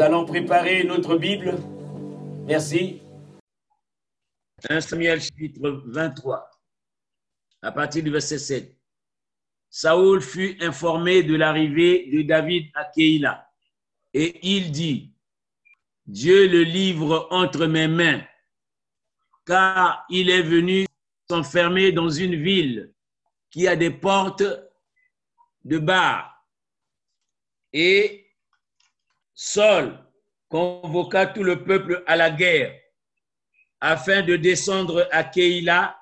Allons préparer notre Bible. Merci. 1 Samuel chapitre 23, à partir du verset 7. Saoul fut informé de l'arrivée de David à Keïla et il dit, Dieu le livre entre mes mains, car il est venu s'enfermer dans une ville qui a des portes de bar. Et Saul convoqua tout le peuple à la guerre afin de descendre à Keïla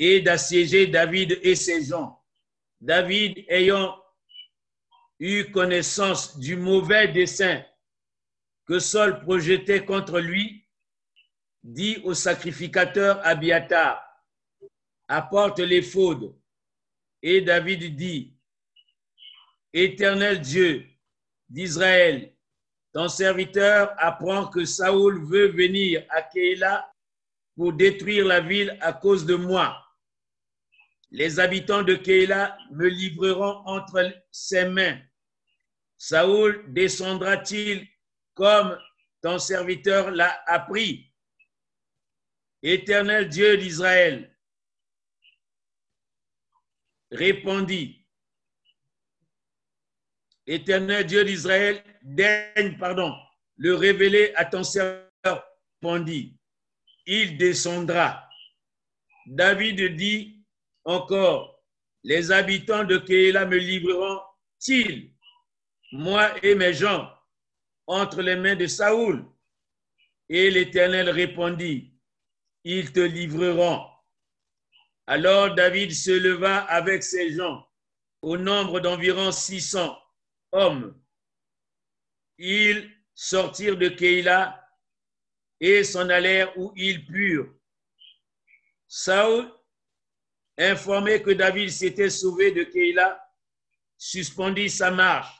et d'assiéger David et ses gens. David ayant eu connaissance du mauvais dessein que Saul projetait contre lui, dit au sacrificateur Abiatar, apporte l'éphod. Et David dit, Éternel Dieu d'Israël, ton serviteur apprend que Saoul veut venir à Keïla pour détruire la ville à cause de moi. Les habitants de Keïla me livreront entre ses mains. Saoul descendra-t-il comme ton serviteur l'a appris? Éternel Dieu d'Israël, répondit, Éternel Dieu d'Israël, daigne, pardon, le révéler à ton serviteur, répondit, il descendra. David dit encore, les habitants de Keïla me livreront-ils, moi et mes gens, entre les mains de Saoul Et l'Éternel répondit, ils te livreront. Alors David se leva avec ses gens, au nombre d'environ 600 hommes. Ils sortirent de Keïla et s'en allèrent où ils purent. Saoul, informé que David s'était sauvé de Keïla, suspendit sa marche.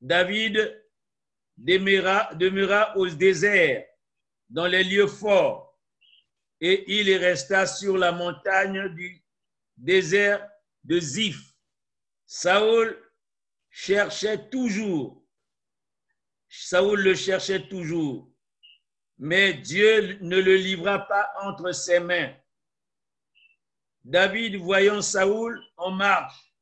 David demeura, demeura au désert, dans les lieux forts, et il resta sur la montagne du désert de Ziph. Saoul cherchait toujours, Saoul le cherchait toujours, mais Dieu ne le livra pas entre ses mains. David, voyant Saoul en marche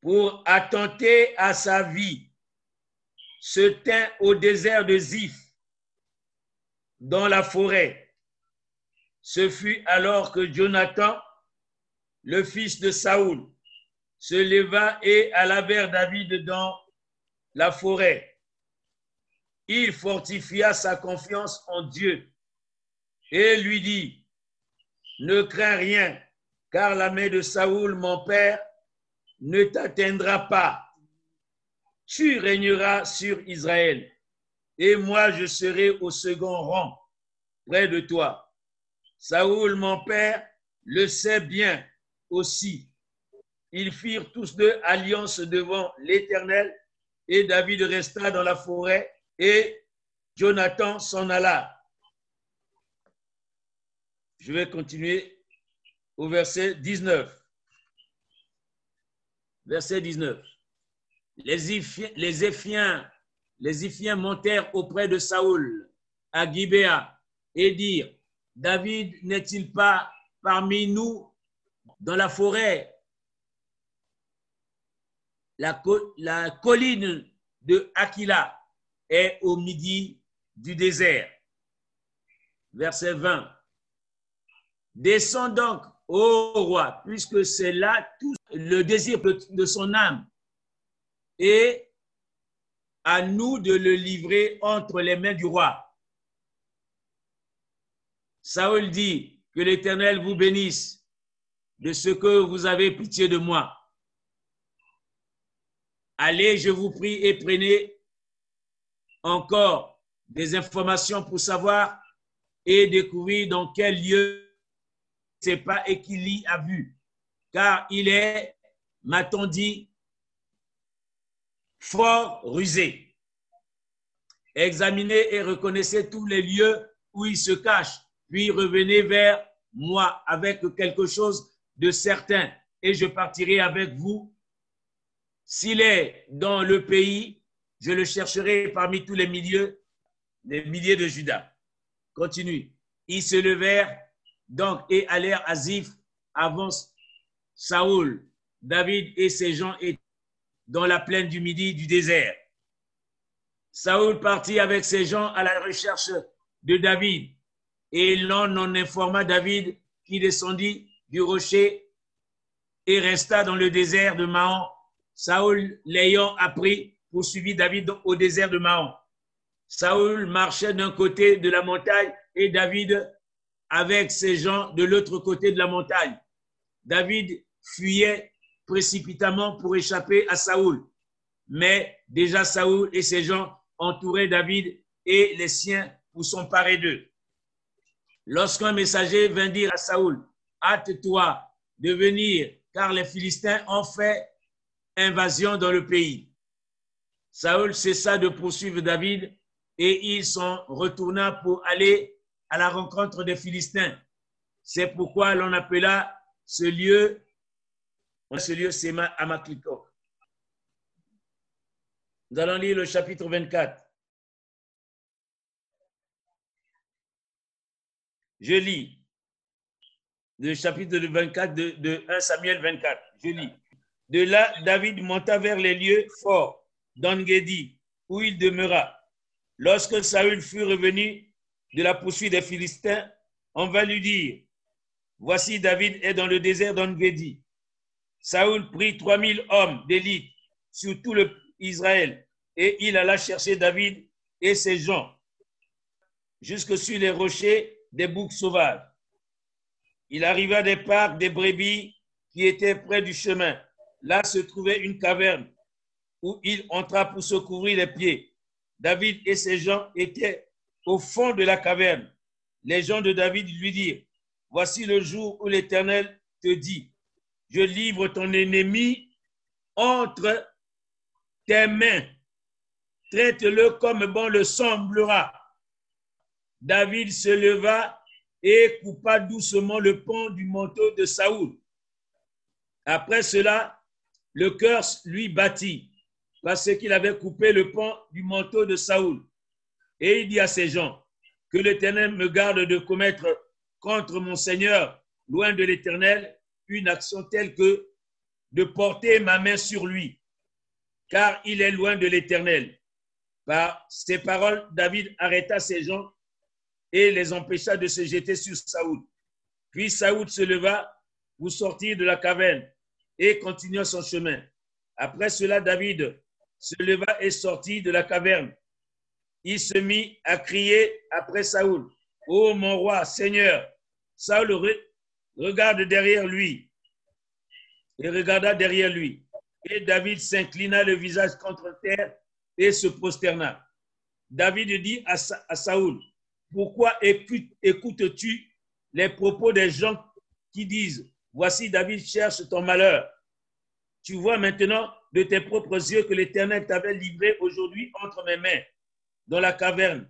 pour attenter à sa vie, se tint au désert de Ziph, dans la forêt. Ce fut alors que Jonathan, le fils de Saoul, se leva et alla vers David dans la forêt il fortifia sa confiance en Dieu et lui dit, ne crains rien, car la main de Saoul, mon père, ne t'atteindra pas. Tu régneras sur Israël, et moi je serai au second rang, près de toi. Saoul, mon père, le sait bien aussi. Ils firent tous deux alliance devant l'Éternel, et David resta dans la forêt et Jonathan s'en alla. Je vais continuer au verset 19. Verset 19. Les, Éphiens, les Éphiens montèrent auprès de Saoul à Gibéa et dirent, David n'est-il pas parmi nous dans la forêt? La, colline de Aquila est au midi du désert. Verset 20. Descends donc, ô roi, puisque c'est là tout le désir de son âme, et à nous de le livrer entre les mains du roi. Saül dit, que l'Éternel vous bénisse de ce que vous avez pitié de moi. Allez, je vous prie, et prenez encore des informations pour savoir et découvrir dans quel lieu c'est pas et qu'il y a vu. Car il est, m'a-t-on dit, fort rusé. Examinez et reconnaissez tous les lieux où il se cache, puis revenez vers moi avec quelque chose de certain, et je partirai avec vous S'il est dans le pays, je le chercherai parmi tous les milieux, les milliers de Judas. Continue. Ils se levèrent donc et allèrent à Ziph avant Saoul, David et ses gens étaient dans la plaine du Midi du désert. Saoul partit avec ses gens à la recherche de David et l'on en informa David qui descendit du rocher et resta dans le désert de Mahon. Saoul, l'ayant appris, poursuivit David au désert de Mahon. Saoul marchait d'un côté de la montagne et David avec ses gens de l'autre côté de la montagne. David fuyait précipitamment pour échapper à Saoul. Mais déjà Saoul et ses gens entouraient David et les siens pour s'emparer d'eux. Lorsqu'un messager vint dire à Saoul, hâte-toi de venir, car les Philistins ont fait invasion dans le pays. Saoul cessa de poursuivre David et ils sont retournant pour aller à la rencontre des Philistins. C'est pourquoi l'on appela ce lieu, ce lieu c'est Amakliko. Nous allons lire le chapitre 24. Je lis le chapitre 24 de, de 1 Samuel 24. Je lis. De là, David monta vers les lieux forts d'Angedi, où il demeura. Lorsque Saül fut revenu de la poursuite des Philistins, on va lui dire, voici David est dans le désert d'Angedi. Saül prit 3000 hommes d'élite sur tout le Israël et il alla chercher David et ses gens jusque sur les rochers des boucs sauvages. Il arriva des parcs des brebis qui étaient près du chemin. Là se trouvait une caverne où il entra pour se couvrir les pieds. David et ses gens étaient au fond de la caverne. Les gens de David lui dirent, voici le jour où l'Éternel te dit, je livre ton ennemi entre tes mains. Traite-le comme bon le semblera. David se leva et coupa doucement le pont du manteau de Saoul. Après cela, le cœur lui battit parce qu'il avait coupé le pont du manteau de Saoul. Et il dit à ses gens, que l'Éternel me garde de commettre contre mon Seigneur, loin de l'Éternel, une action telle que de porter ma main sur lui, car il est loin de l'Éternel. Par ces paroles, David arrêta ses gens et les empêcha de se jeter sur Saoul. Puis Saoul se leva pour sortir de la caverne et continua son chemin. Après cela, David se leva et sortit de la caverne. Il se mit à crier après Saoul, Ô mon roi, Seigneur, Saoul regarde derrière lui et regarda derrière lui. Et David s'inclina le visage contre terre et se prosterna. David dit à, Saoul, pourquoi écoutes-tu les propos des gens qui disent, voici David cherche ton malheur. Tu vois maintenant de tes propres yeux que l'Éternel t'avait livré aujourd'hui entre mes mains dans la caverne.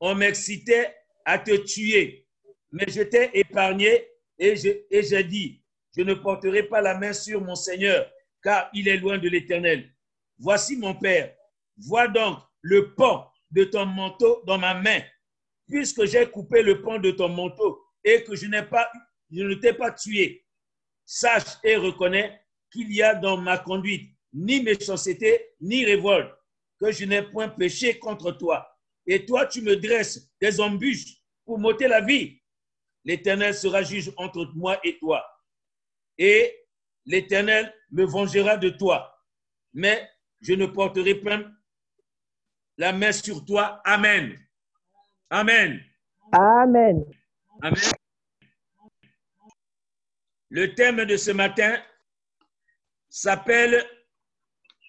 On m'excitait à te tuer, mais je t'ai épargné et j'ai dit, je ne porterai pas la main sur mon Seigneur, car il est loin de l'Éternel. Voici mon Père, vois donc le pont de ton manteau dans ma main puisque j'ai coupé le pont de ton manteau et que je n'ai pas, je ne t'ai pas tué, sache et reconnais qu'il y a dans ma conduite ni méchanceté, ni révolte, que je n'ai point péché contre toi. Et toi, tu me dresses des embûches pour m'ôter la vie. L'Éternel sera juge entre moi et toi. Et l'Éternel me vengera de toi. Mais je ne porterai pas la main sur toi. Amen. Amen. Amen. Amen. Le thème de ce matin s'appelle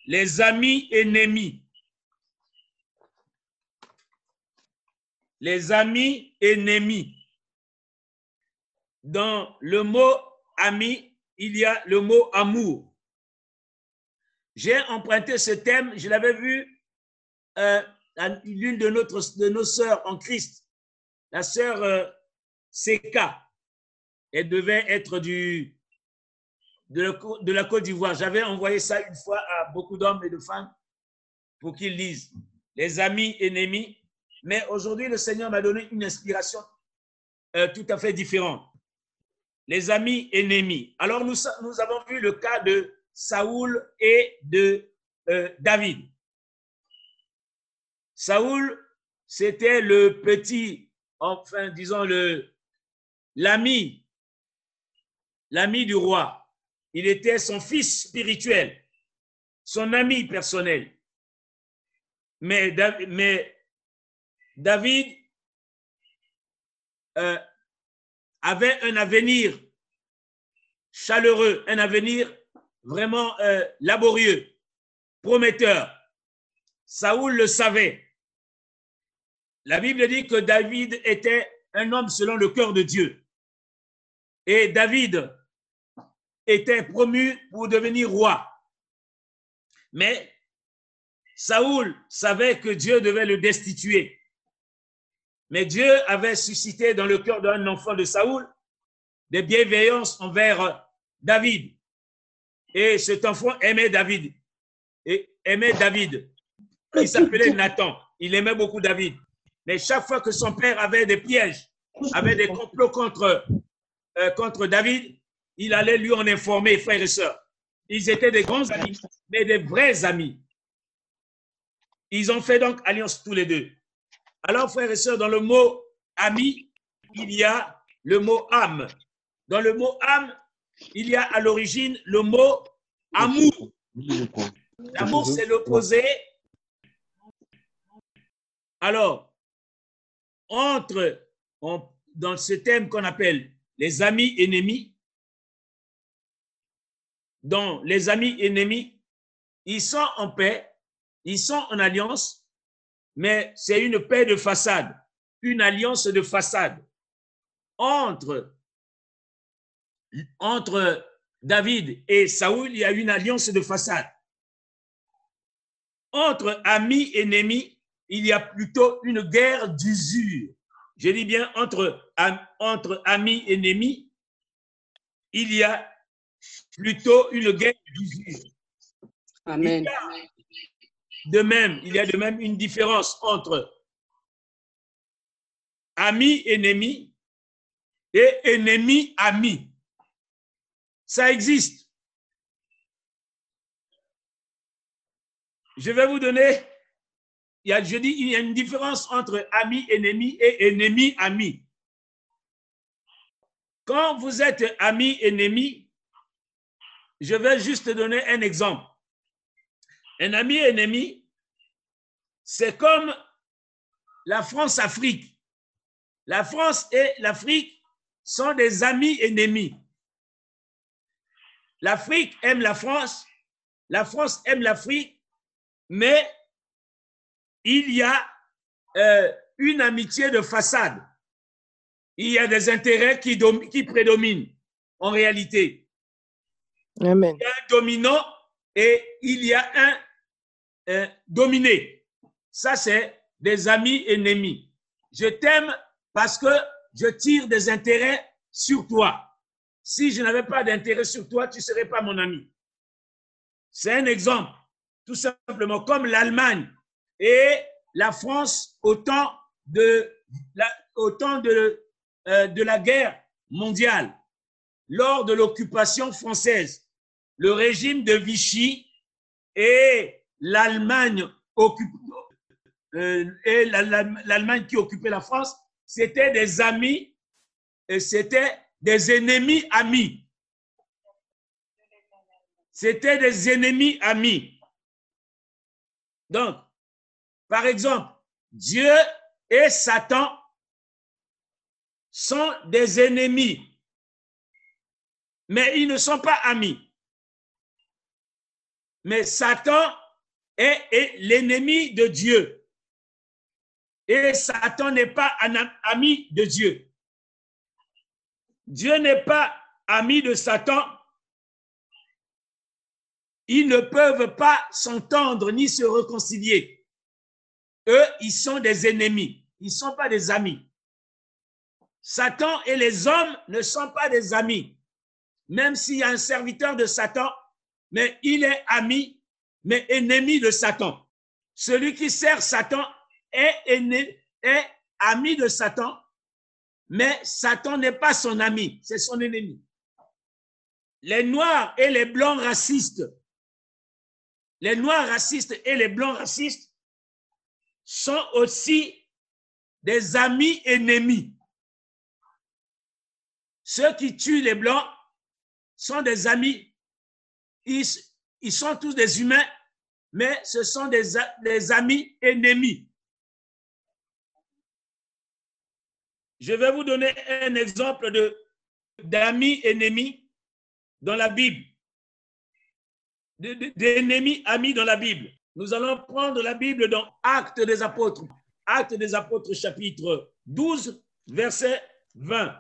les amis ennemis. Les amis ennemis. Dans le mot ami, il y a le mot amour. J'ai emprunté ce thème, je l'avais vu euh, l'une de, nos sœurs en Christ, la sœur euh, Seka. Elle devait être du, de la Côte d'Ivoire. J'avais envoyé ça une fois à beaucoup d'hommes et de femmes pour qu'ils lisent. Les amis, ennemis. Mais aujourd'hui, le Seigneur m'a donné une inspiration euh, tout à fait différente. Les amis, ennemis. Alors, nous, avons vu le cas de Saoul et de euh, David. Saoul, c'était le petit, enfin, disons, le l'ami, l'ami du roi. Il était son fils spirituel, son ami personnel. Mais, David euh, avait un avenir chaleureux, un avenir vraiment euh, laborieux, prometteur. Saoul le savait. La Bible dit que David était un homme selon le cœur de Dieu. Et David était promu pour devenir roi. Mais Saoul savait que Dieu devait le destituer. Mais Dieu avait suscité dans le cœur d'un enfant de Saoul des bienveillances envers David. Et cet enfant aimait David. Et aimait David. Il s'appelait Nathan. Il aimait beaucoup David. Mais chaque fois que son père avait des pièges, avait des complots contre, euh, contre David, il allait lui en informer, frères et sœurs. Ils étaient des grands amis, mais des vrais amis. Ils ont fait donc alliance tous les deux. Alors, frères et sœurs, dans le mot ami, il y a le mot âme. Dans le mot âme, il y a à l'origine le mot amour. L'amour, c'est l'opposé. Alors, entre, dans ce thème qu'on appelle les amis ennemis, dont les amis ennemis, ils sont en paix, ils sont en alliance, mais c'est une paix de façade, une alliance de façade entre, David et Saoul, il y a une alliance de façade. Entre amis et ennemis, il y a plutôt une guerre d'usure. Je dis bien entre, entre amis et ennemis, il y a plutôt une guerre d'usure. Amen. De même, il y a de même une différence entre amis, ennemis et ennemis, amis. Ça existe. Je vais vous donner, il y a, je dis, il y a une différence entre amis, ennemis et ennemis, amis. Quand vous êtes amis, ennemis, je vais juste donner un exemple. Un ami ennemi, c'est comme la France-Afrique. La France et l'Afrique sont des amis ennemis. L'Afrique aime la France, la France aime l'Afrique, mais il y a euh, une amitié de façade. Il y a des intérêts qui prédominent en réalité. Il y a un dominant et il y a un dominé. Ça, c'est des amis ennemis. Je t'aime parce que je tire des intérêts sur toi. Si je n'avais pas d'intérêt sur toi, tu ne serais pas mon ami. C'est un exemple, tout simplement, comme l'Allemagne et la France au temps de la, euh, de la guerre mondiale, lors de l'occupation française, le régime de Vichy et l'Allemagne euh, qui occupait la France, c'était des amis et c'était des ennemis amis. C'était des ennemis amis. Donc, par exemple, Dieu et Satan sont des ennemis, mais ils ne sont pas amis. Mais Satan est, l'ennemi de Dieu. Et Satan n'est pas un ami de Dieu. Dieu n'est pas ami de Satan. Ils ne peuvent pas s'entendre ni se réconcilier. Eux, ils sont des ennemis. Ils ne sont pas des amis. Satan et les hommes ne sont pas des amis. Même s'il y a un serviteur de Satan, mais il est ami, mais ennemi de Satan. Celui qui sert Satan est, ami de Satan, mais Satan n'est pas son ami, c'est son ennemi. Les noirs et les blancs racistes, les noirs racistes et les blancs racistes sont aussi des amis ennemis. Ceux qui tuent les blancs sont des amis. Ils, sont tous des humains, mais ce sont des, des amis ennemis. Je vais vous donner un exemple d'amis ennemis dans la Bible. D'ennemis amis dans la Bible. Nous allons prendre la Bible dans Actes des Apôtres. Actes des Apôtres chapitre 12, verset 20.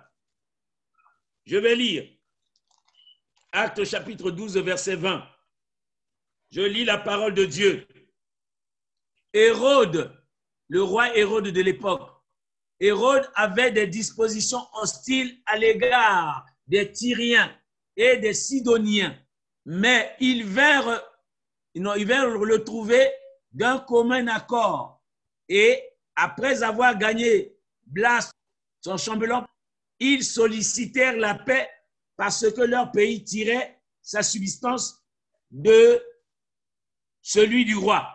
Je vais lire. Actes chapitre 12, verset 20. Je lis la parole de Dieu. Hérode, le roi Hérode de l'époque, Hérode avait des dispositions hostiles à l'égard des Tyriens et des Sidoniens, mais ils vinrent, ils vinrent le trouver d'un commun accord. Et après avoir gagné Blas, son chambellan, ils sollicitèrent la paix parce que leur pays tirait sa subsistance de celui du roi.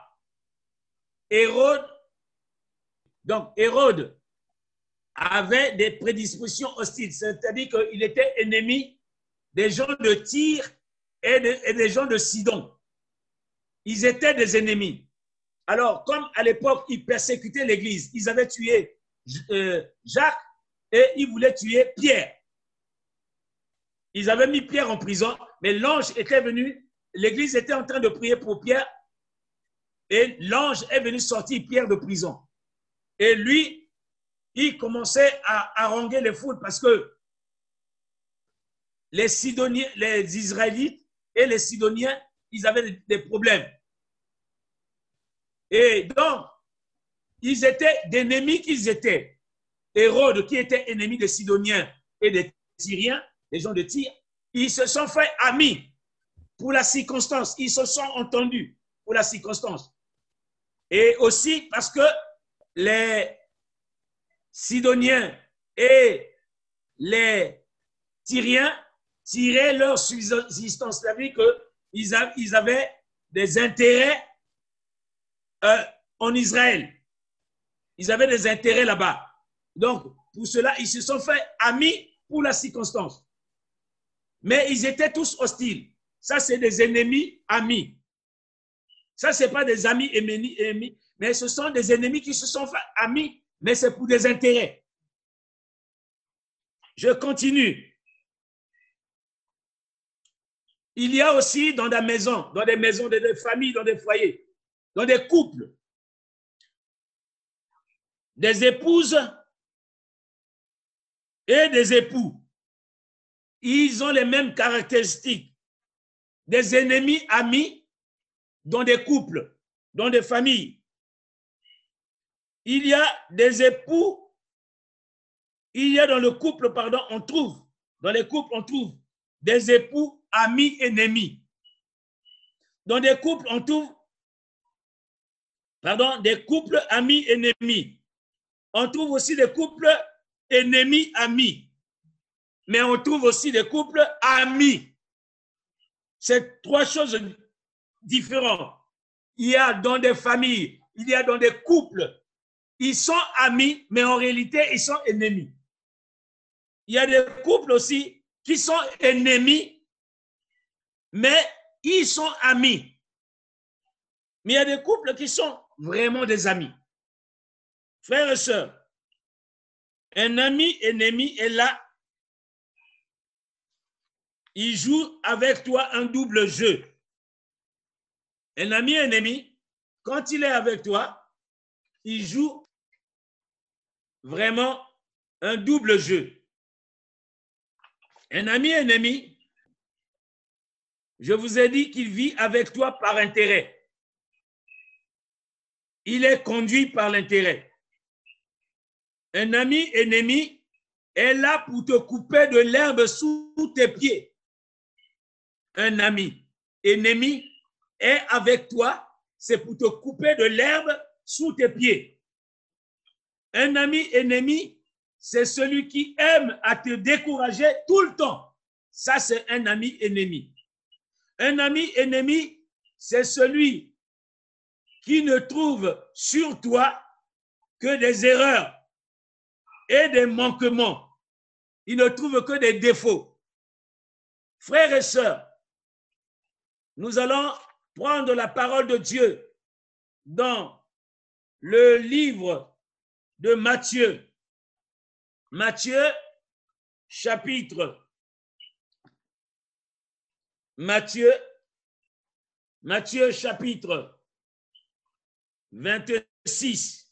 Hérode, donc Hérode avait des prédispositions hostiles, c'est-à-dire qu'il était ennemi des gens de Tyr et, des gens de Sidon. Ils étaient des ennemis. Alors, comme à l'époque, ils persécutaient l'Église, ils avaient tué euh, Jacques et ils voulaient tuer Pierre. Ils avaient mis Pierre en prison, mais l'ange était venu, l'Église était en train de prier pour Pierre et l'ange est venu sortir Pierre de prison. Et lui, il commençait à haranguer les foules parce que les Sidoniens, les Israélites et les Sidoniens, ils avaient des problèmes. Et donc, ils étaient d'ennemis qu'ils étaient. Hérode, qui était ennemi des Sidoniens et des Syriens, des gens de Tyr, ils se sont fait amis pour la circonstance. Ils se sont entendus pour la circonstance. Et aussi parce que les Sidoniens et les Tyriens tiraient leur subsistance. C'est-à-dire qu'ils avaient des intérêts euh, en Israël. Ils avaient des intérêts là-bas. Donc, pour cela, ils se sont fait amis pour la circonstance. Mais ils étaient tous hostiles. Ça, c'est des ennemis amis. Ça, ce n'est pas des amis ennemis, mais ce sont des ennemis qui se sont amis mais c'est pour des intérêts. Je continue. Il y a aussi dans des maisons, dans des maisons, dans des familles, dans des foyers, dans des couples, des épouses et des époux. Ils ont les mêmes caractéristiques. Des ennemis amis dans des couples, dans des familles il y a des époux, il y a dans le couple, pardon, on trouve, dans les couples, on trouve des époux amis ennemis. Dans des couples, on trouve, pardon, des couples amis ennemis. On trouve aussi des couples ennemis amis. Mais on trouve aussi des couples amis. C'est trois choses différentes. Il y a dans des familles, il y a dans des couples ils sont amis, mais en réalité, ils sont ennemis. Il y a des couples aussi qui sont ennemis, mais ils sont amis. Mais il y a des couples qui sont vraiment des amis. Frères et sœurs, un ami ennemi est là. Il joue avec toi un double jeu. Un ami ennemi, quand il est avec toi, il joue vraiment un double jeu. Un ami ennemi, je vous ai dit qu'il vit avec toi par intérêt. Il est conduit par l'intérêt. Un ami ennemi est là pour te couper de l'herbe sous tes pieds. Un ami. Ennemi est avec toi, c'est pour te couper de l'herbe sous tes pieds. Un ami ennemi, c'est celui qui aime à te décourager tout le temps. Ça, c'est un ami ennemi. Un ami ennemi, c'est celui qui ne trouve sur toi que des erreurs et des manquements. Il ne trouve que des défauts. Frères et sœurs, nous allons prendre la parole de Dieu dans le livre de Matthieu. Matthieu, chapitre. Matthieu, Matthieu, chapitre 26.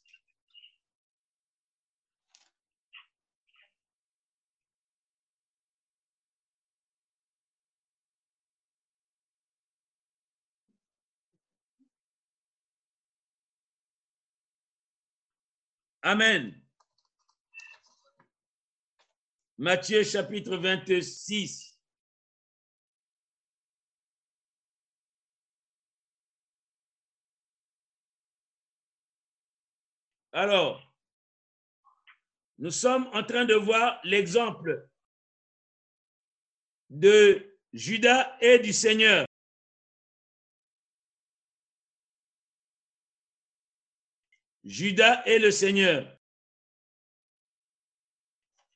Amen. Matthieu chapitre 26. Alors, nous sommes en train de voir l'exemple de Judas et du Seigneur. Judas et le Seigneur.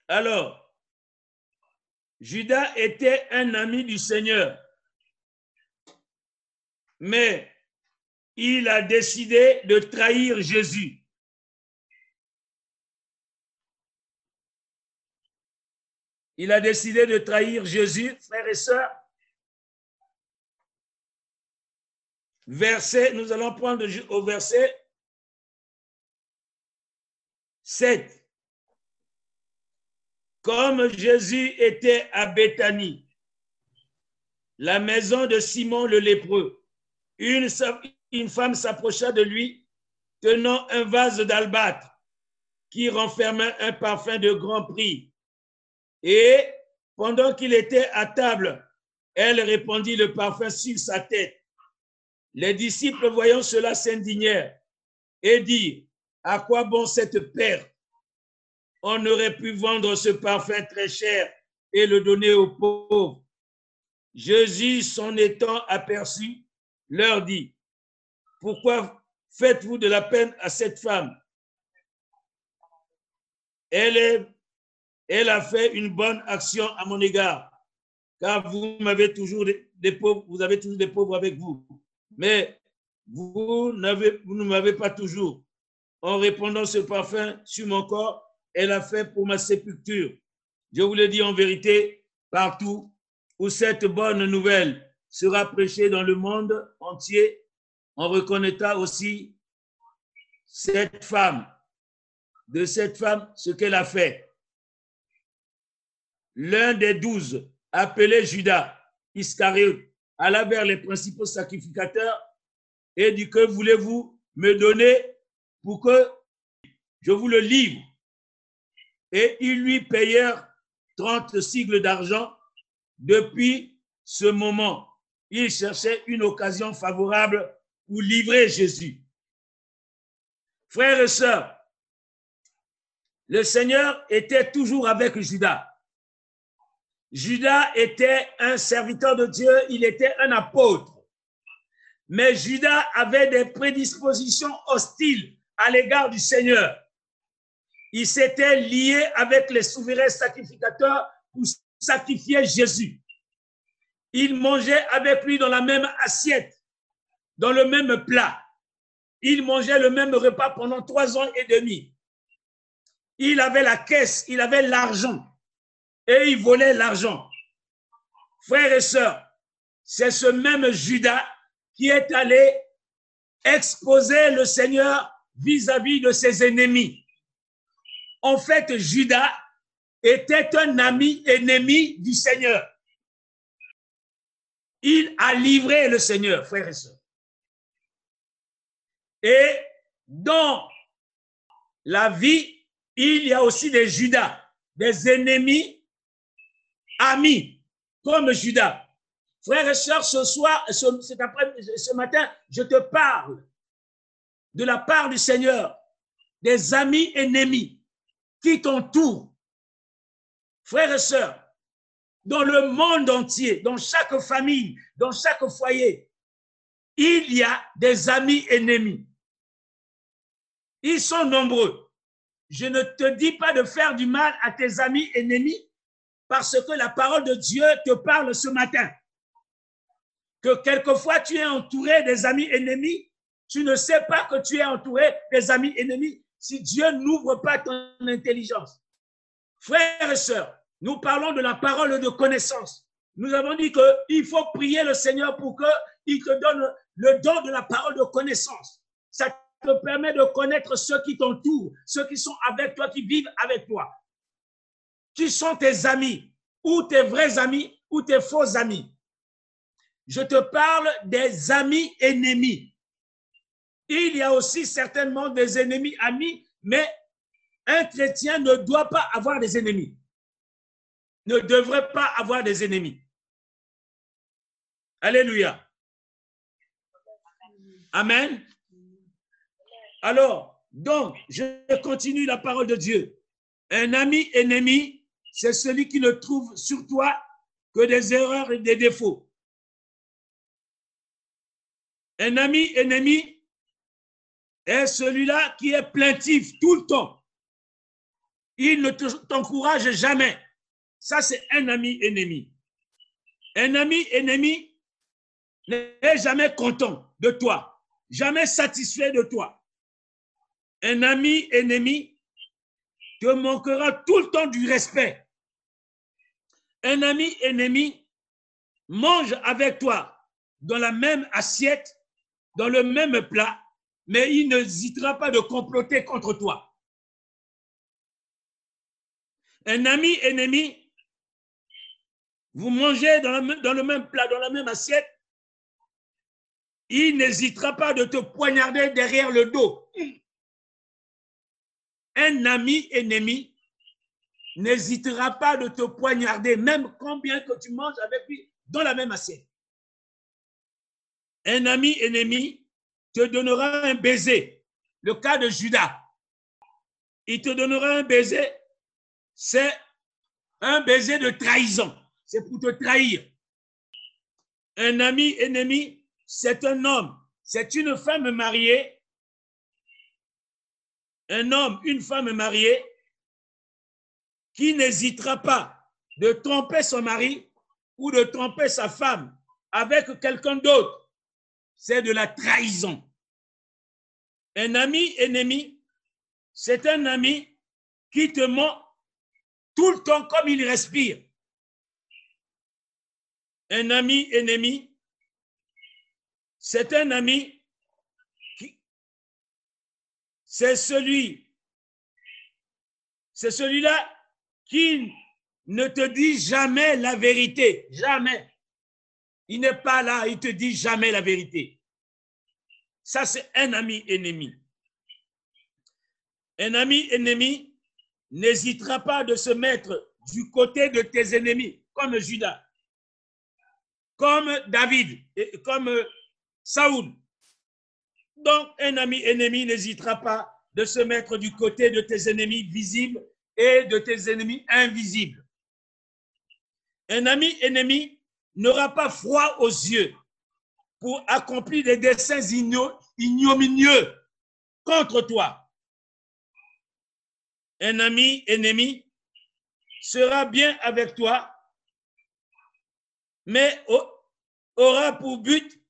Alors, Judas était un ami du Seigneur, mais il a décidé de trahir Jésus. Il a décidé de trahir Jésus, frères et sœurs. Verset, nous allons prendre au verset 7. Comme Jésus était à Béthanie, la maison de Simon le lépreux, une, une femme s'approcha de lui tenant un vase d'albâtre qui renfermait un parfum de grand prix. Et pendant qu'il était à table, elle répandit le parfum sur sa tête. Les disciples, voyant cela, s'indignèrent et dirent, à quoi bon cette perte? On aurait pu vendre ce parfum très cher et le donner aux pauvres. Jésus, s'en étant aperçu, leur dit, pourquoi faites-vous de la peine à cette femme? Elle, elle a fait une bonne action à mon égard, car vous m'avez toujours des, pauvres, vous avez toujours des pauvres avec vous. Mais vous, vous ne m'avez pas toujours en répandant ce parfum sur mon corps, elle a fait pour ma sépulture. Je vous le dis en vérité, partout où cette bonne nouvelle sera prêchée dans le monde entier, on reconnaîtra aussi cette femme, de cette femme, ce qu'elle a fait. L'un des douze, appelé Judas Iscariote, alla vers les principaux sacrificateurs et dit que voulez-vous me donner pour que je vous le livre. Et ils lui payèrent 30 sigles d'argent. Depuis ce moment, il cherchait une occasion favorable pour livrer Jésus. Frères et sœurs, le Seigneur était toujours avec Judas. Judas était un serviteur de Dieu, il était un apôtre. Mais Judas avait des prédispositions hostiles à l'égard du Seigneur. Il s'était lié avec les souverains sacrificateurs pour sacrifier Jésus. Il mangeait avec lui dans la même assiette, dans le même plat. Il mangeait le même repas pendant trois ans et demi. Il avait la caisse, il avait l'argent et il volait l'argent. Frères et sœurs, c'est ce même Judas qui est allé exposer le Seigneur vis-à-vis de ses ennemis. En fait, Judas était un ami ennemi du Seigneur. Il a livré le Seigneur, frères et sœurs. Et dans la vie, il y a aussi des Judas, des ennemis, amis, comme Judas. Frères et sœurs, ce soir, ce, matin, je te parle de la part du Seigneur, des amis ennemis qui t'entourent. Frères et sœurs, dans le monde entier, dans chaque famille, dans chaque foyer, il y a des amis ennemis. Ils sont nombreux. Je ne te dis pas de faire du mal à tes amis ennemis parce que la parole de Dieu te parle ce matin. Que quelquefois tu es entouré des amis ennemis, tu ne sais pas que tu es entouré des amis ennemis si Dieu n'ouvre pas ton intelligence. Frères et sœurs, nous parlons de la parole de connaissance. Nous avons dit qu'il faut prier le Seigneur pour qu'il te donne le don de la parole de connaissance. Ça te permet de connaître ceux qui t'entourent, ceux qui sont avec toi, qui vivent avec toi. Qui sont tes amis, ou tes vrais amis, ou tes faux amis. Je te parle des amis ennemis. Il y a aussi certainement des ennemis amis, mais un chrétien ne doit pas avoir des ennemis. Ne devrait pas avoir des ennemis. Alléluia. Amen. Alors, donc, je continue la parole de Dieu. Un ami ennemi, c'est celui qui ne trouve sur toi que des erreurs et des défauts. Un ami ennemi est celui-là qui est plaintif tout le temps. Il ne t'encourage jamais. Ça, c'est un ami ennemi. Un ami ennemi n'est jamais content de toi, jamais satisfait de toi un ami ennemi te manquera tout le temps du respect. Un ami ennemi mange avec toi dans la même assiette, dans le même plat, mais il n'hésitera pas de comploter contre toi. Un ami ennemi, vous mangez dans, le même plat, dans la même assiette, il n'hésitera pas de te poignarder derrière le dos un ami ennemi n'hésitera pas de te poignarder, même combien que tu manges avec lui dans la même assiette. Un ami ennemi te donnera un baiser. Le cas de Judas. Il te donnera un baiser, c'est un baiser de trahison. C'est pour te trahir. Un ami ennemi, c'est un homme, c'est une femme mariée un homme, une femme mariée qui n'hésitera pas de tromper son mari ou de tromper sa femme avec quelqu'un d'autre, c'est de la trahison. Un ami ennemi, c'est un ami qui te ment tout le temps comme il respire. Un ami ennemi, c'est un ami c'est celui, c'est celui-là qui ne te dit jamais la vérité, jamais. Il n'est pas là, il te dit jamais la vérité. Ça, c'est un ami ennemi. Un ami ennemi n'hésitera pas de se mettre du côté de tes ennemis, comme Judas, comme David, comme Saoul. Donc, un ami ennemi n'hésitera pas de se mettre du côté de tes ennemis visibles et de tes ennemis invisibles. Un ami ennemi n'aura pas froid aux yeux pour accomplir des desseins ignominieux contre toi. Un ami ennemi sera bien avec toi, mais aura pour but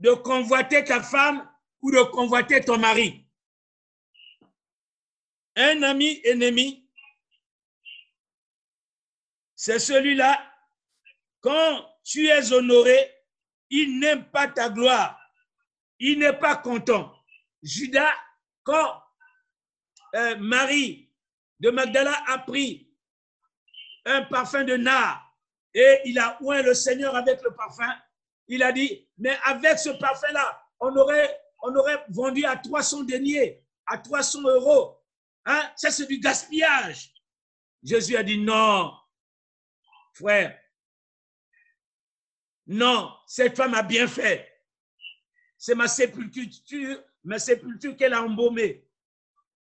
de convoiter ta femme ou de convoiter ton mari. Un ami ennemi, c'est celui-là, quand tu es honoré, il n'aime pas ta gloire. Il n'est pas content. Judas, quand euh, Marie de Magdala a pris un parfum de nard et il a oint le Seigneur avec le parfum, il a dit, mais avec ce parfum-là, on aurait on aurait vendu à 300 deniers, à 300 euros. Hein? Ça, c'est du gaspillage. Jésus a dit non, frère. Non, cette femme a bien fait. C'est ma sépulture, ma sépulture qu'elle a embaumée.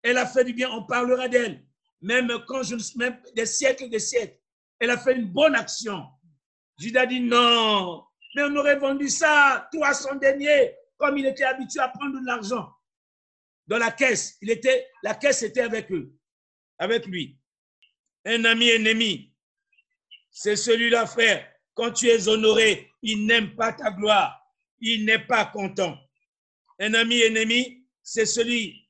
Elle a fait du bien, on parlera d'elle. Même quand je même des siècles et des siècles. Elle a fait une bonne action. Judas dit non, mais on aurait vendu ça, tout à son dernier, comme il était habitué à prendre de l'argent dans la caisse. Il était, la caisse était avec eux, avec lui. Un ami ennemi, c'est celui-là, frère. Quand tu es honoré, il n'aime pas ta gloire. Il n'est pas content. Un ami ennemi, c'est celui,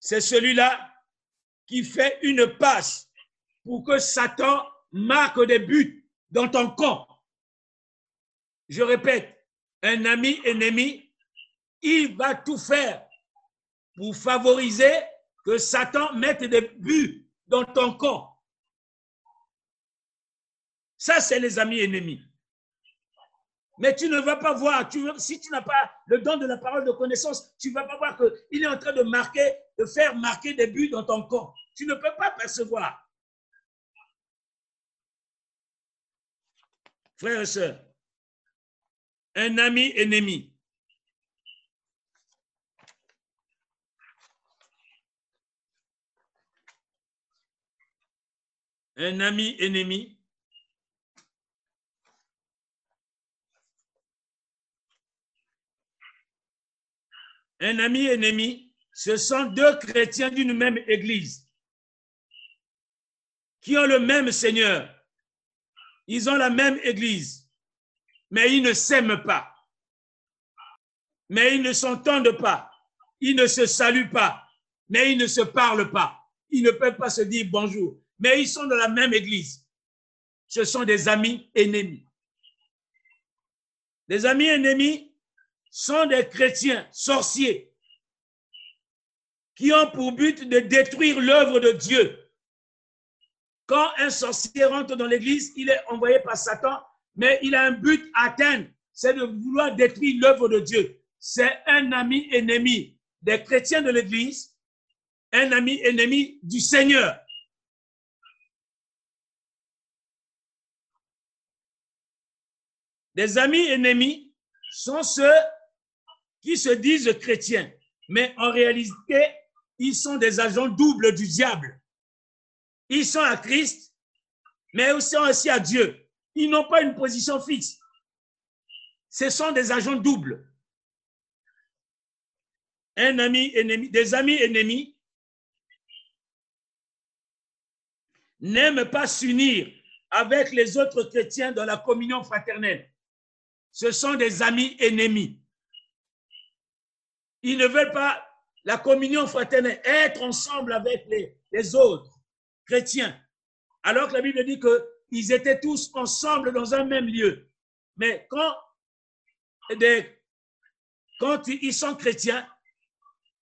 c'est celui-là qui fait une passe pour que Satan marque des buts dans ton camp. Je répète, un ami ennemi, il va tout faire pour favoriser que Satan mette des buts dans ton camp. Ça, c'est les amis ennemis. Mais tu ne vas pas voir, si tu n'as pas le don de la parole de connaissance, tu ne vas pas voir qu'il est en train de marquer, de faire marquer des buts dans ton corps. Tu ne peux pas percevoir. Frères et sœurs, un ami ennemi. Un ami ennemi. Un ami ennemi, ce sont deux chrétiens d'une même église qui ont le même Seigneur, ils ont la même église, mais ils ne s'aiment pas. Mais ils ne s'entendent pas. Ils ne se saluent pas. Mais ils ne se parlent pas. Ils ne peuvent pas se dire bonjour. Mais ils sont dans la même église. Ce sont des amis ennemis. Les amis ennemis sont des chrétiens sorciers qui ont pour but de détruire l'œuvre de Dieu quand un sorcier rentre dans l'église, il est envoyé par Satan, mais il a un but à atteindre, c'est de vouloir détruire l'œuvre de Dieu. C'est un ami ennemi des chrétiens de l'église, un ami ennemi du Seigneur. Des amis ennemis sont ceux qui se disent chrétiens, mais en réalité, ils sont des agents doubles du diable. Ils sont à Christ, mais sont aussi à Dieu. Ils n'ont pas une position fixe. Ce sont des agents doubles. Un ami ennemi, des amis ennemis n'aiment pas s'unir avec les autres chrétiens dans la communion fraternelle. Ce sont des amis ennemis. Ils ne veulent pas la communion fraternelle, être ensemble avec les, les autres chrétiens, alors que la Bible dit qu'ils étaient tous ensemble dans un même lieu. Mais quand, quand ils sont chrétiens,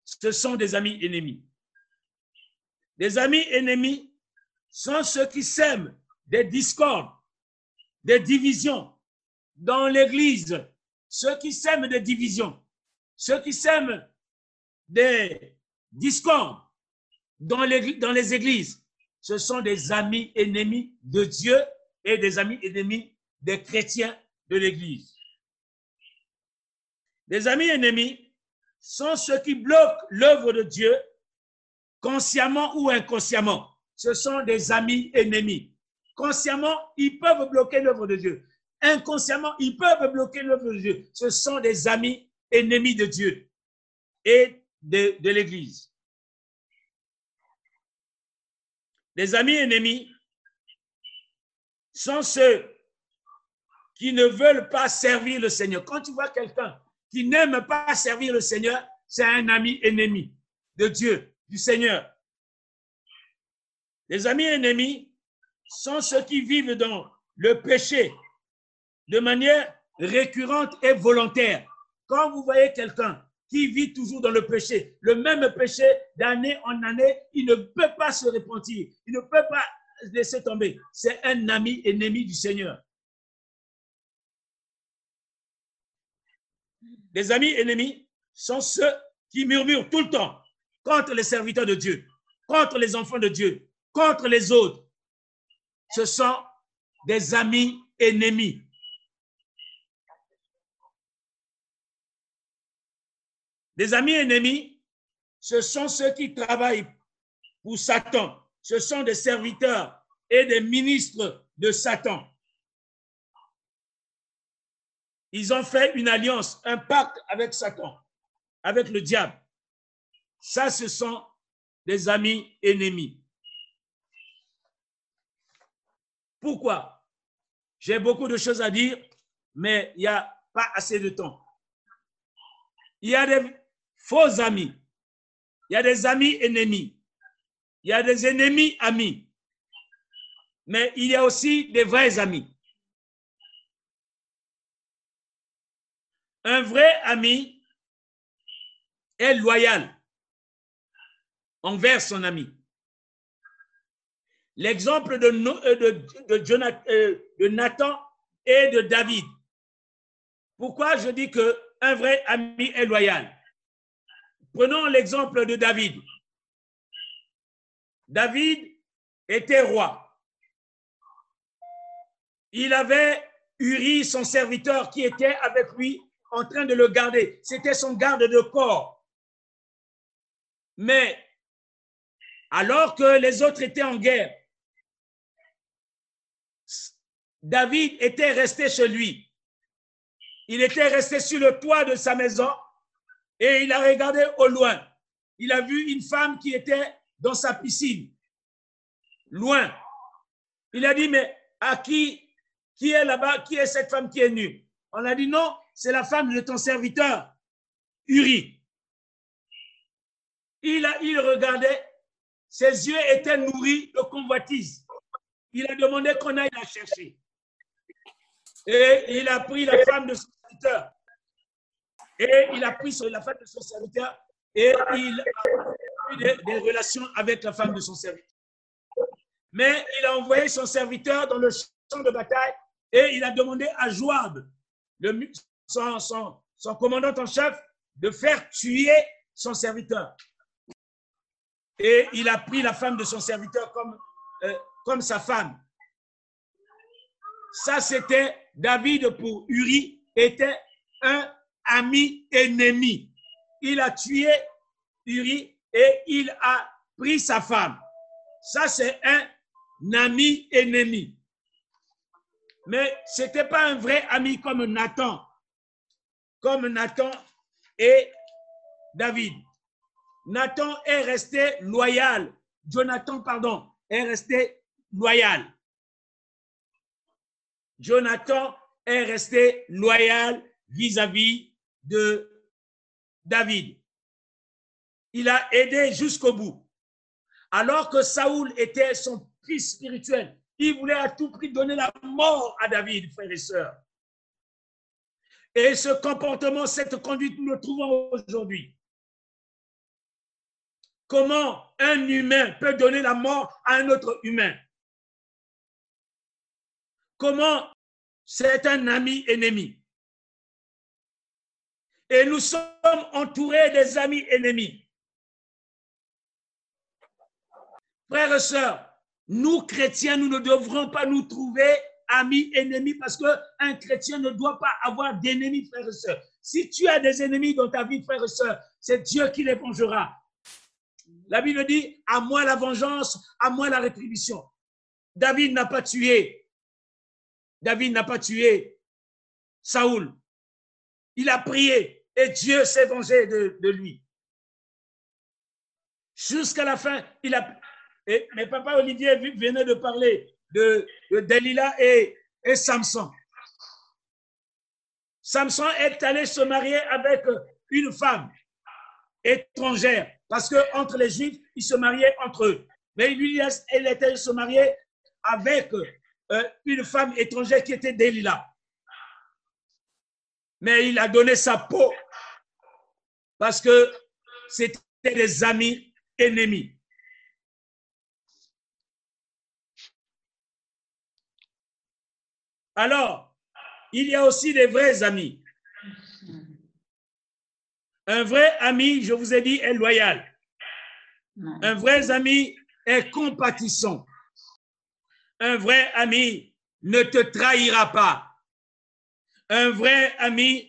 ce sont des amis ennemis. Des amis ennemis sont ceux qui sèment des discordes, des divisions dans l'Église, ceux qui sèment des divisions, ceux qui sèment des discordes dans les, églises, ce sont des amis ennemis de Dieu et des amis ennemis des chrétiens de l'Église. Les amis ennemis sont ceux qui bloquent l'œuvre de Dieu consciemment ou inconsciemment. Ce sont des amis ennemis. Consciemment, ils peuvent bloquer l'œuvre de Dieu. Inconsciemment, ils peuvent bloquer l'œuvre de Dieu. Ce sont des amis ennemis de Dieu et de, de l'Église. Les amis ennemis sont ceux qui ne veulent pas servir le Seigneur. Quand tu vois quelqu'un qui n'aime pas servir le Seigneur, c'est un ami ennemi de Dieu, du Seigneur. Les amis ennemis sont ceux qui vivent dans le péché de manière récurrente et volontaire. Quand vous voyez quelqu'un qui vit toujours dans le péché, le même péché d'année en année, il ne peut pas se repentir, il ne peut pas laisser tomber. C'est un ami ennemi du Seigneur. Les amis ennemis sont ceux qui murmurent tout le temps contre les serviteurs de Dieu, contre les enfants de Dieu, contre les autres. Ce sont des amis ennemis. Les amis ennemis, ce sont ceux qui travaillent pour Satan. Ce sont des serviteurs et des ministres de Satan. Ils ont fait une alliance, un pacte avec Satan, avec le diable. Ça, ce sont des amis ennemis. Pourquoi? J'ai beaucoup de choses à dire, mais il n'y a pas assez de temps. Il y a des faux amis. Il y a des amis ennemis. Il y a des ennemis amis. Mais il y a aussi des vrais amis. Un vrai ami est loyal envers son ami. L'exemple de, euh, de, euh, de, Nathan et de David. Pourquoi je dis que un vrai ami est loyal? Prenons l'exemple de David. David était roi. Il avait Uri, son serviteur, qui était avec lui en train de le garder. C'était son garde de corps. Mais alors que les autres étaient en guerre, David était resté chez lui. Il était resté sur le toit de sa maison et il a regardé au loin. Il a vu une femme qui était dans sa piscine, loin. Il a dit, mais à qui, qui est là-bas, qui est cette femme qui est nue? On a dit, non, c'est la femme de ton serviteur, Uri. Il, a, il regardait, ses yeux étaient nourris de convoitise. Il a demandé qu'on aille la chercher. Et il a pris la femme de son serviteur. Et il a pris la femme de son serviteur et il a eu des, relations avec la femme de son serviteur. Mais il a envoyé son serviteur dans le champ de bataille et il a demandé à Joab, son, commandant en chef de faire tuer son serviteur. Et il a pris la femme de son serviteur comme, euh, comme sa femme. Ça, c'était David pour Uri, était un ami ennemi. Il a tué Uri et il a pris sa femme. Ça, c'est un ami ennemi. Mais ce n'était pas un vrai ami comme Nathan comme Nathan et David. Nathan est resté loyal. Jonathan, pardon, est resté loyal. Jonathan est resté loyal vis-à-vis de David. Il a aidé jusqu'au bout. Alors que Saoul était son fils spirituel, il voulait à tout prix donner la mort à David, frères et sœurs. Et ce comportement, cette conduite, nous le trouvons aujourd'hui. Comment un humain peut donner la mort à un autre humain? Comment c'est un ami ennemi? Et nous sommes entourés des amis ennemis. Frères et sœurs, nous chrétiens, nous ne devrons pas nous trouver amis, ennemis, parce qu'un chrétien ne doit pas avoir d'ennemis, frères et sœurs. Si tu as des ennemis dans ta vie, frères et sœurs, c'est Dieu qui les vengera. La Bible dit, à moi la vengeance, à moi la rétribution. David n'a pas tué. David n'a pas tué Saoul. Il a prié et Dieu s'est vengé de, lui. Jusqu'à la fin, il a. Et, papa Olivier venait de parler de, de Delilah et, Samson. Samson est allé se marier avec une femme étrangère parce que entre les Juifs, ils se mariaient entre eux. Mais lui, elle était se marier avec euh, une femme étrangère qui était Delilah. Mais il a donné sa peau parce que c'était des amis ennemis. Alors, il y a aussi des vrais amis. Un vrai ami, je vous ai dit, est loyal. Un vrai ami est compatissant. Un vrai ami ne te trahira pas. Un vrai ami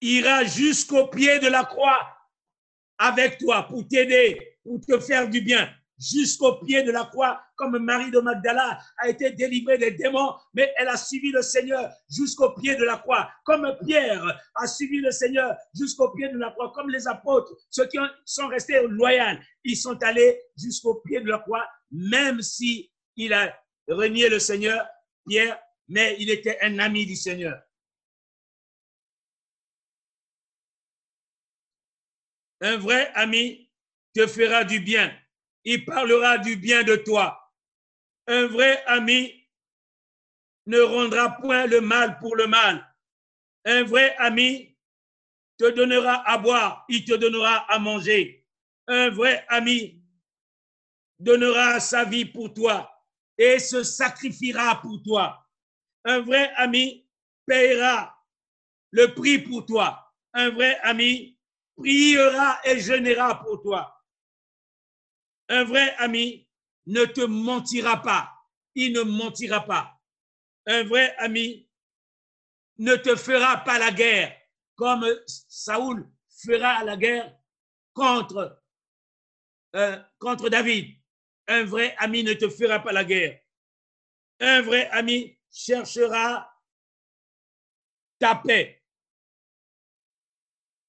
ira jusqu'au pied de la croix avec toi pour t'aider, pour te faire du bien, jusqu'au pied de la croix, comme Marie de Magdala a été délivrée des démons, mais elle a suivi le Seigneur jusqu'au pied de la croix, comme Pierre a suivi le Seigneur jusqu'au pied de la croix, comme les apôtres, ceux qui sont restés loyaux, ils sont allés jusqu'au pied de la croix, même si il a renié le Seigneur, Pierre, mais il était un ami du Seigneur. Un vrai ami te fera du bien. Il parlera du bien de toi. Un vrai ami ne rendra point le mal pour le mal. Un vrai ami te donnera à boire, il te donnera à manger. Un vrai ami donnera sa vie pour toi et se sacrifiera pour toi. Un vrai ami payera le prix pour toi. Un vrai ami priera et jeûnera pour toi. Un vrai ami ne te mentira pas. Il ne mentira pas. Un vrai ami ne te fera pas la guerre comme Saoul fera la guerre contre, euh, David. Un vrai ami ne te fera pas la guerre. Un vrai ami cherchera ta paix.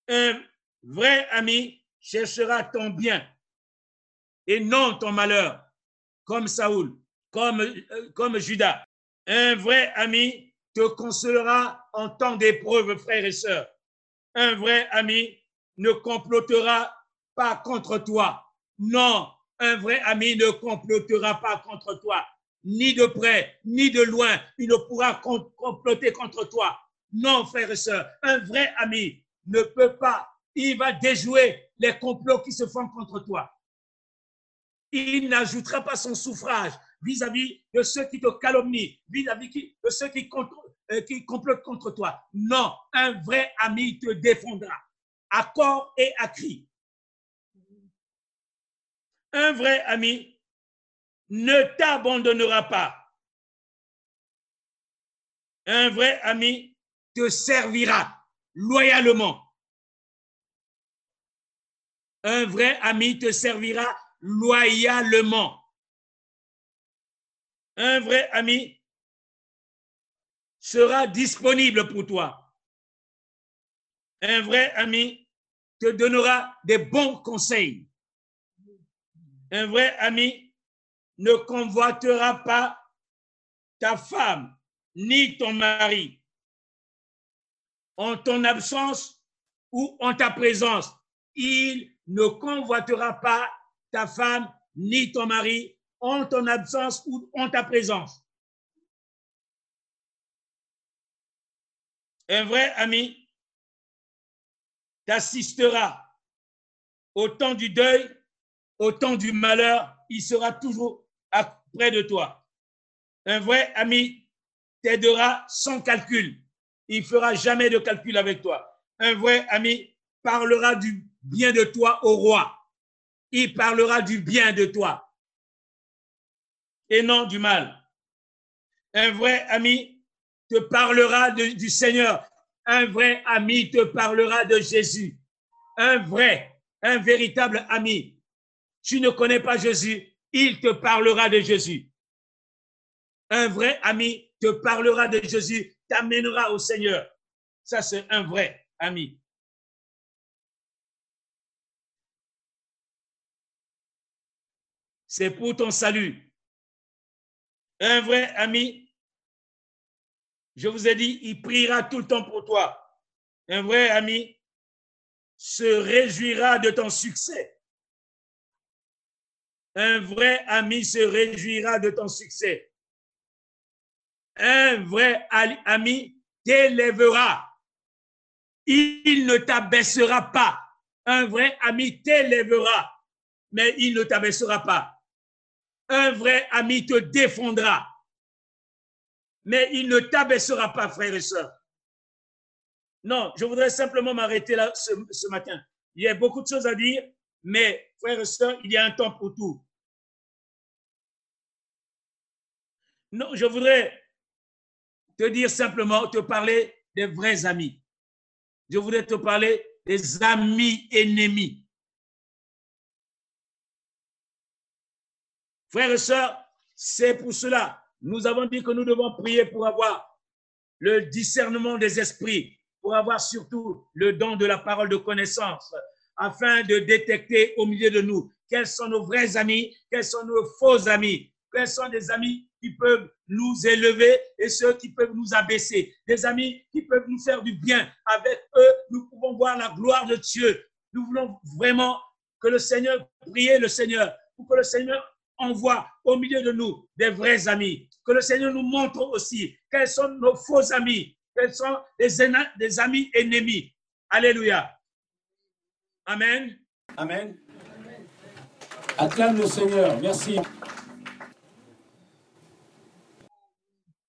Un vrai ami cherchera ton bien et non ton malheur, comme Saoul, comme, euh, comme Judas? Un vrai ami te consolera en temps d'épreuve, frères et sœurs. Un vrai ami ne complotera pas contre toi. Non, un vrai ami ne complotera pas contre toi, ni de près, ni de loin. Il ne pourra comploter contre toi. Non, frères et sœurs, un vrai ami ne peut pas il va déjouer les complots qui se font contre toi. Il n'ajoutera pas son suffrage vis-à-vis de ceux qui te calomnient, vis-à-vis de ceux qui, euh, qui complotent contre toi. Non, un vrai ami te défendra à corps et à cri. Un vrai ami ne t'abandonnera pas. Un vrai ami te servira loyalement. Un vrai ami te servira loyalement. Un vrai ami sera disponible pour toi. Un vrai ami te donnera des bons conseils. Un vrai ami ne convoitera pas ta femme ni ton mari en ton absence ou en ta présence. Il ne convoitera pas ta femme ni ton mari en ton absence ou en ta présence. Un vrai ami t'assistera au temps du deuil, au temps du malheur, il sera toujours près de toi. Un vrai ami t'aidera sans calcul. Il fera jamais de calcul avec toi. Un vrai ami parlera du bien de toi au roi. Il parlera du bien de toi et non du mal. Un vrai ami te parlera du Seigneur. Un vrai ami te parlera de Jésus. Un vrai, un véritable ami. Tu ne connais pas Jésus, il te parlera de Jésus. Un vrai ami te parlera de Jésus, t'amènera au Seigneur. Ça, c'est un vrai ami. C'est pour ton salut. Un vrai ami, je vous ai dit, il priera tout le temps pour toi. Un vrai ami se réjouira de ton succès. Un vrai ami se réjouira de ton succès. Un vrai ami t'élèvera. Il ne t'abaissera pas. Un vrai ami t'élèvera, mais il ne t'abaissera pas. Un vrai ami te défendra, mais il ne t'abaissera pas, frères et sœurs. Non, je voudrais simplement m'arrêter là ce, matin. Il y a beaucoup de choses à dire, mais frères et sœurs, il y a un temps pour tout. Non, je voudrais te dire simplement, te parler des vrais amis. je voudrais te parler des amis ennemis. Frères et sœurs, c'est pour cela, nous avons dit que nous devons prier pour avoir le discernement des esprits, pour avoir surtout le don de la parole de connaissance, afin de détecter au milieu de nous quels sont nos vrais amis, quels sont nos faux amis, quels sont des amis qui peuvent nous élever et ceux qui peuvent nous abaisser, des amis qui peuvent nous faire du bien. Avec eux, nous pouvons voir la gloire de Dieu. Nous voulons vraiment que le Seigneur, prier le Seigneur, que le Seigneur envoie au milieu de nous des vrais amis. Que le Seigneur nous montre aussi quels sont nos faux amis, quels sont les des amis ennemis. Alléluia. Amen. Amen. Acclame le Seigneur. Merci.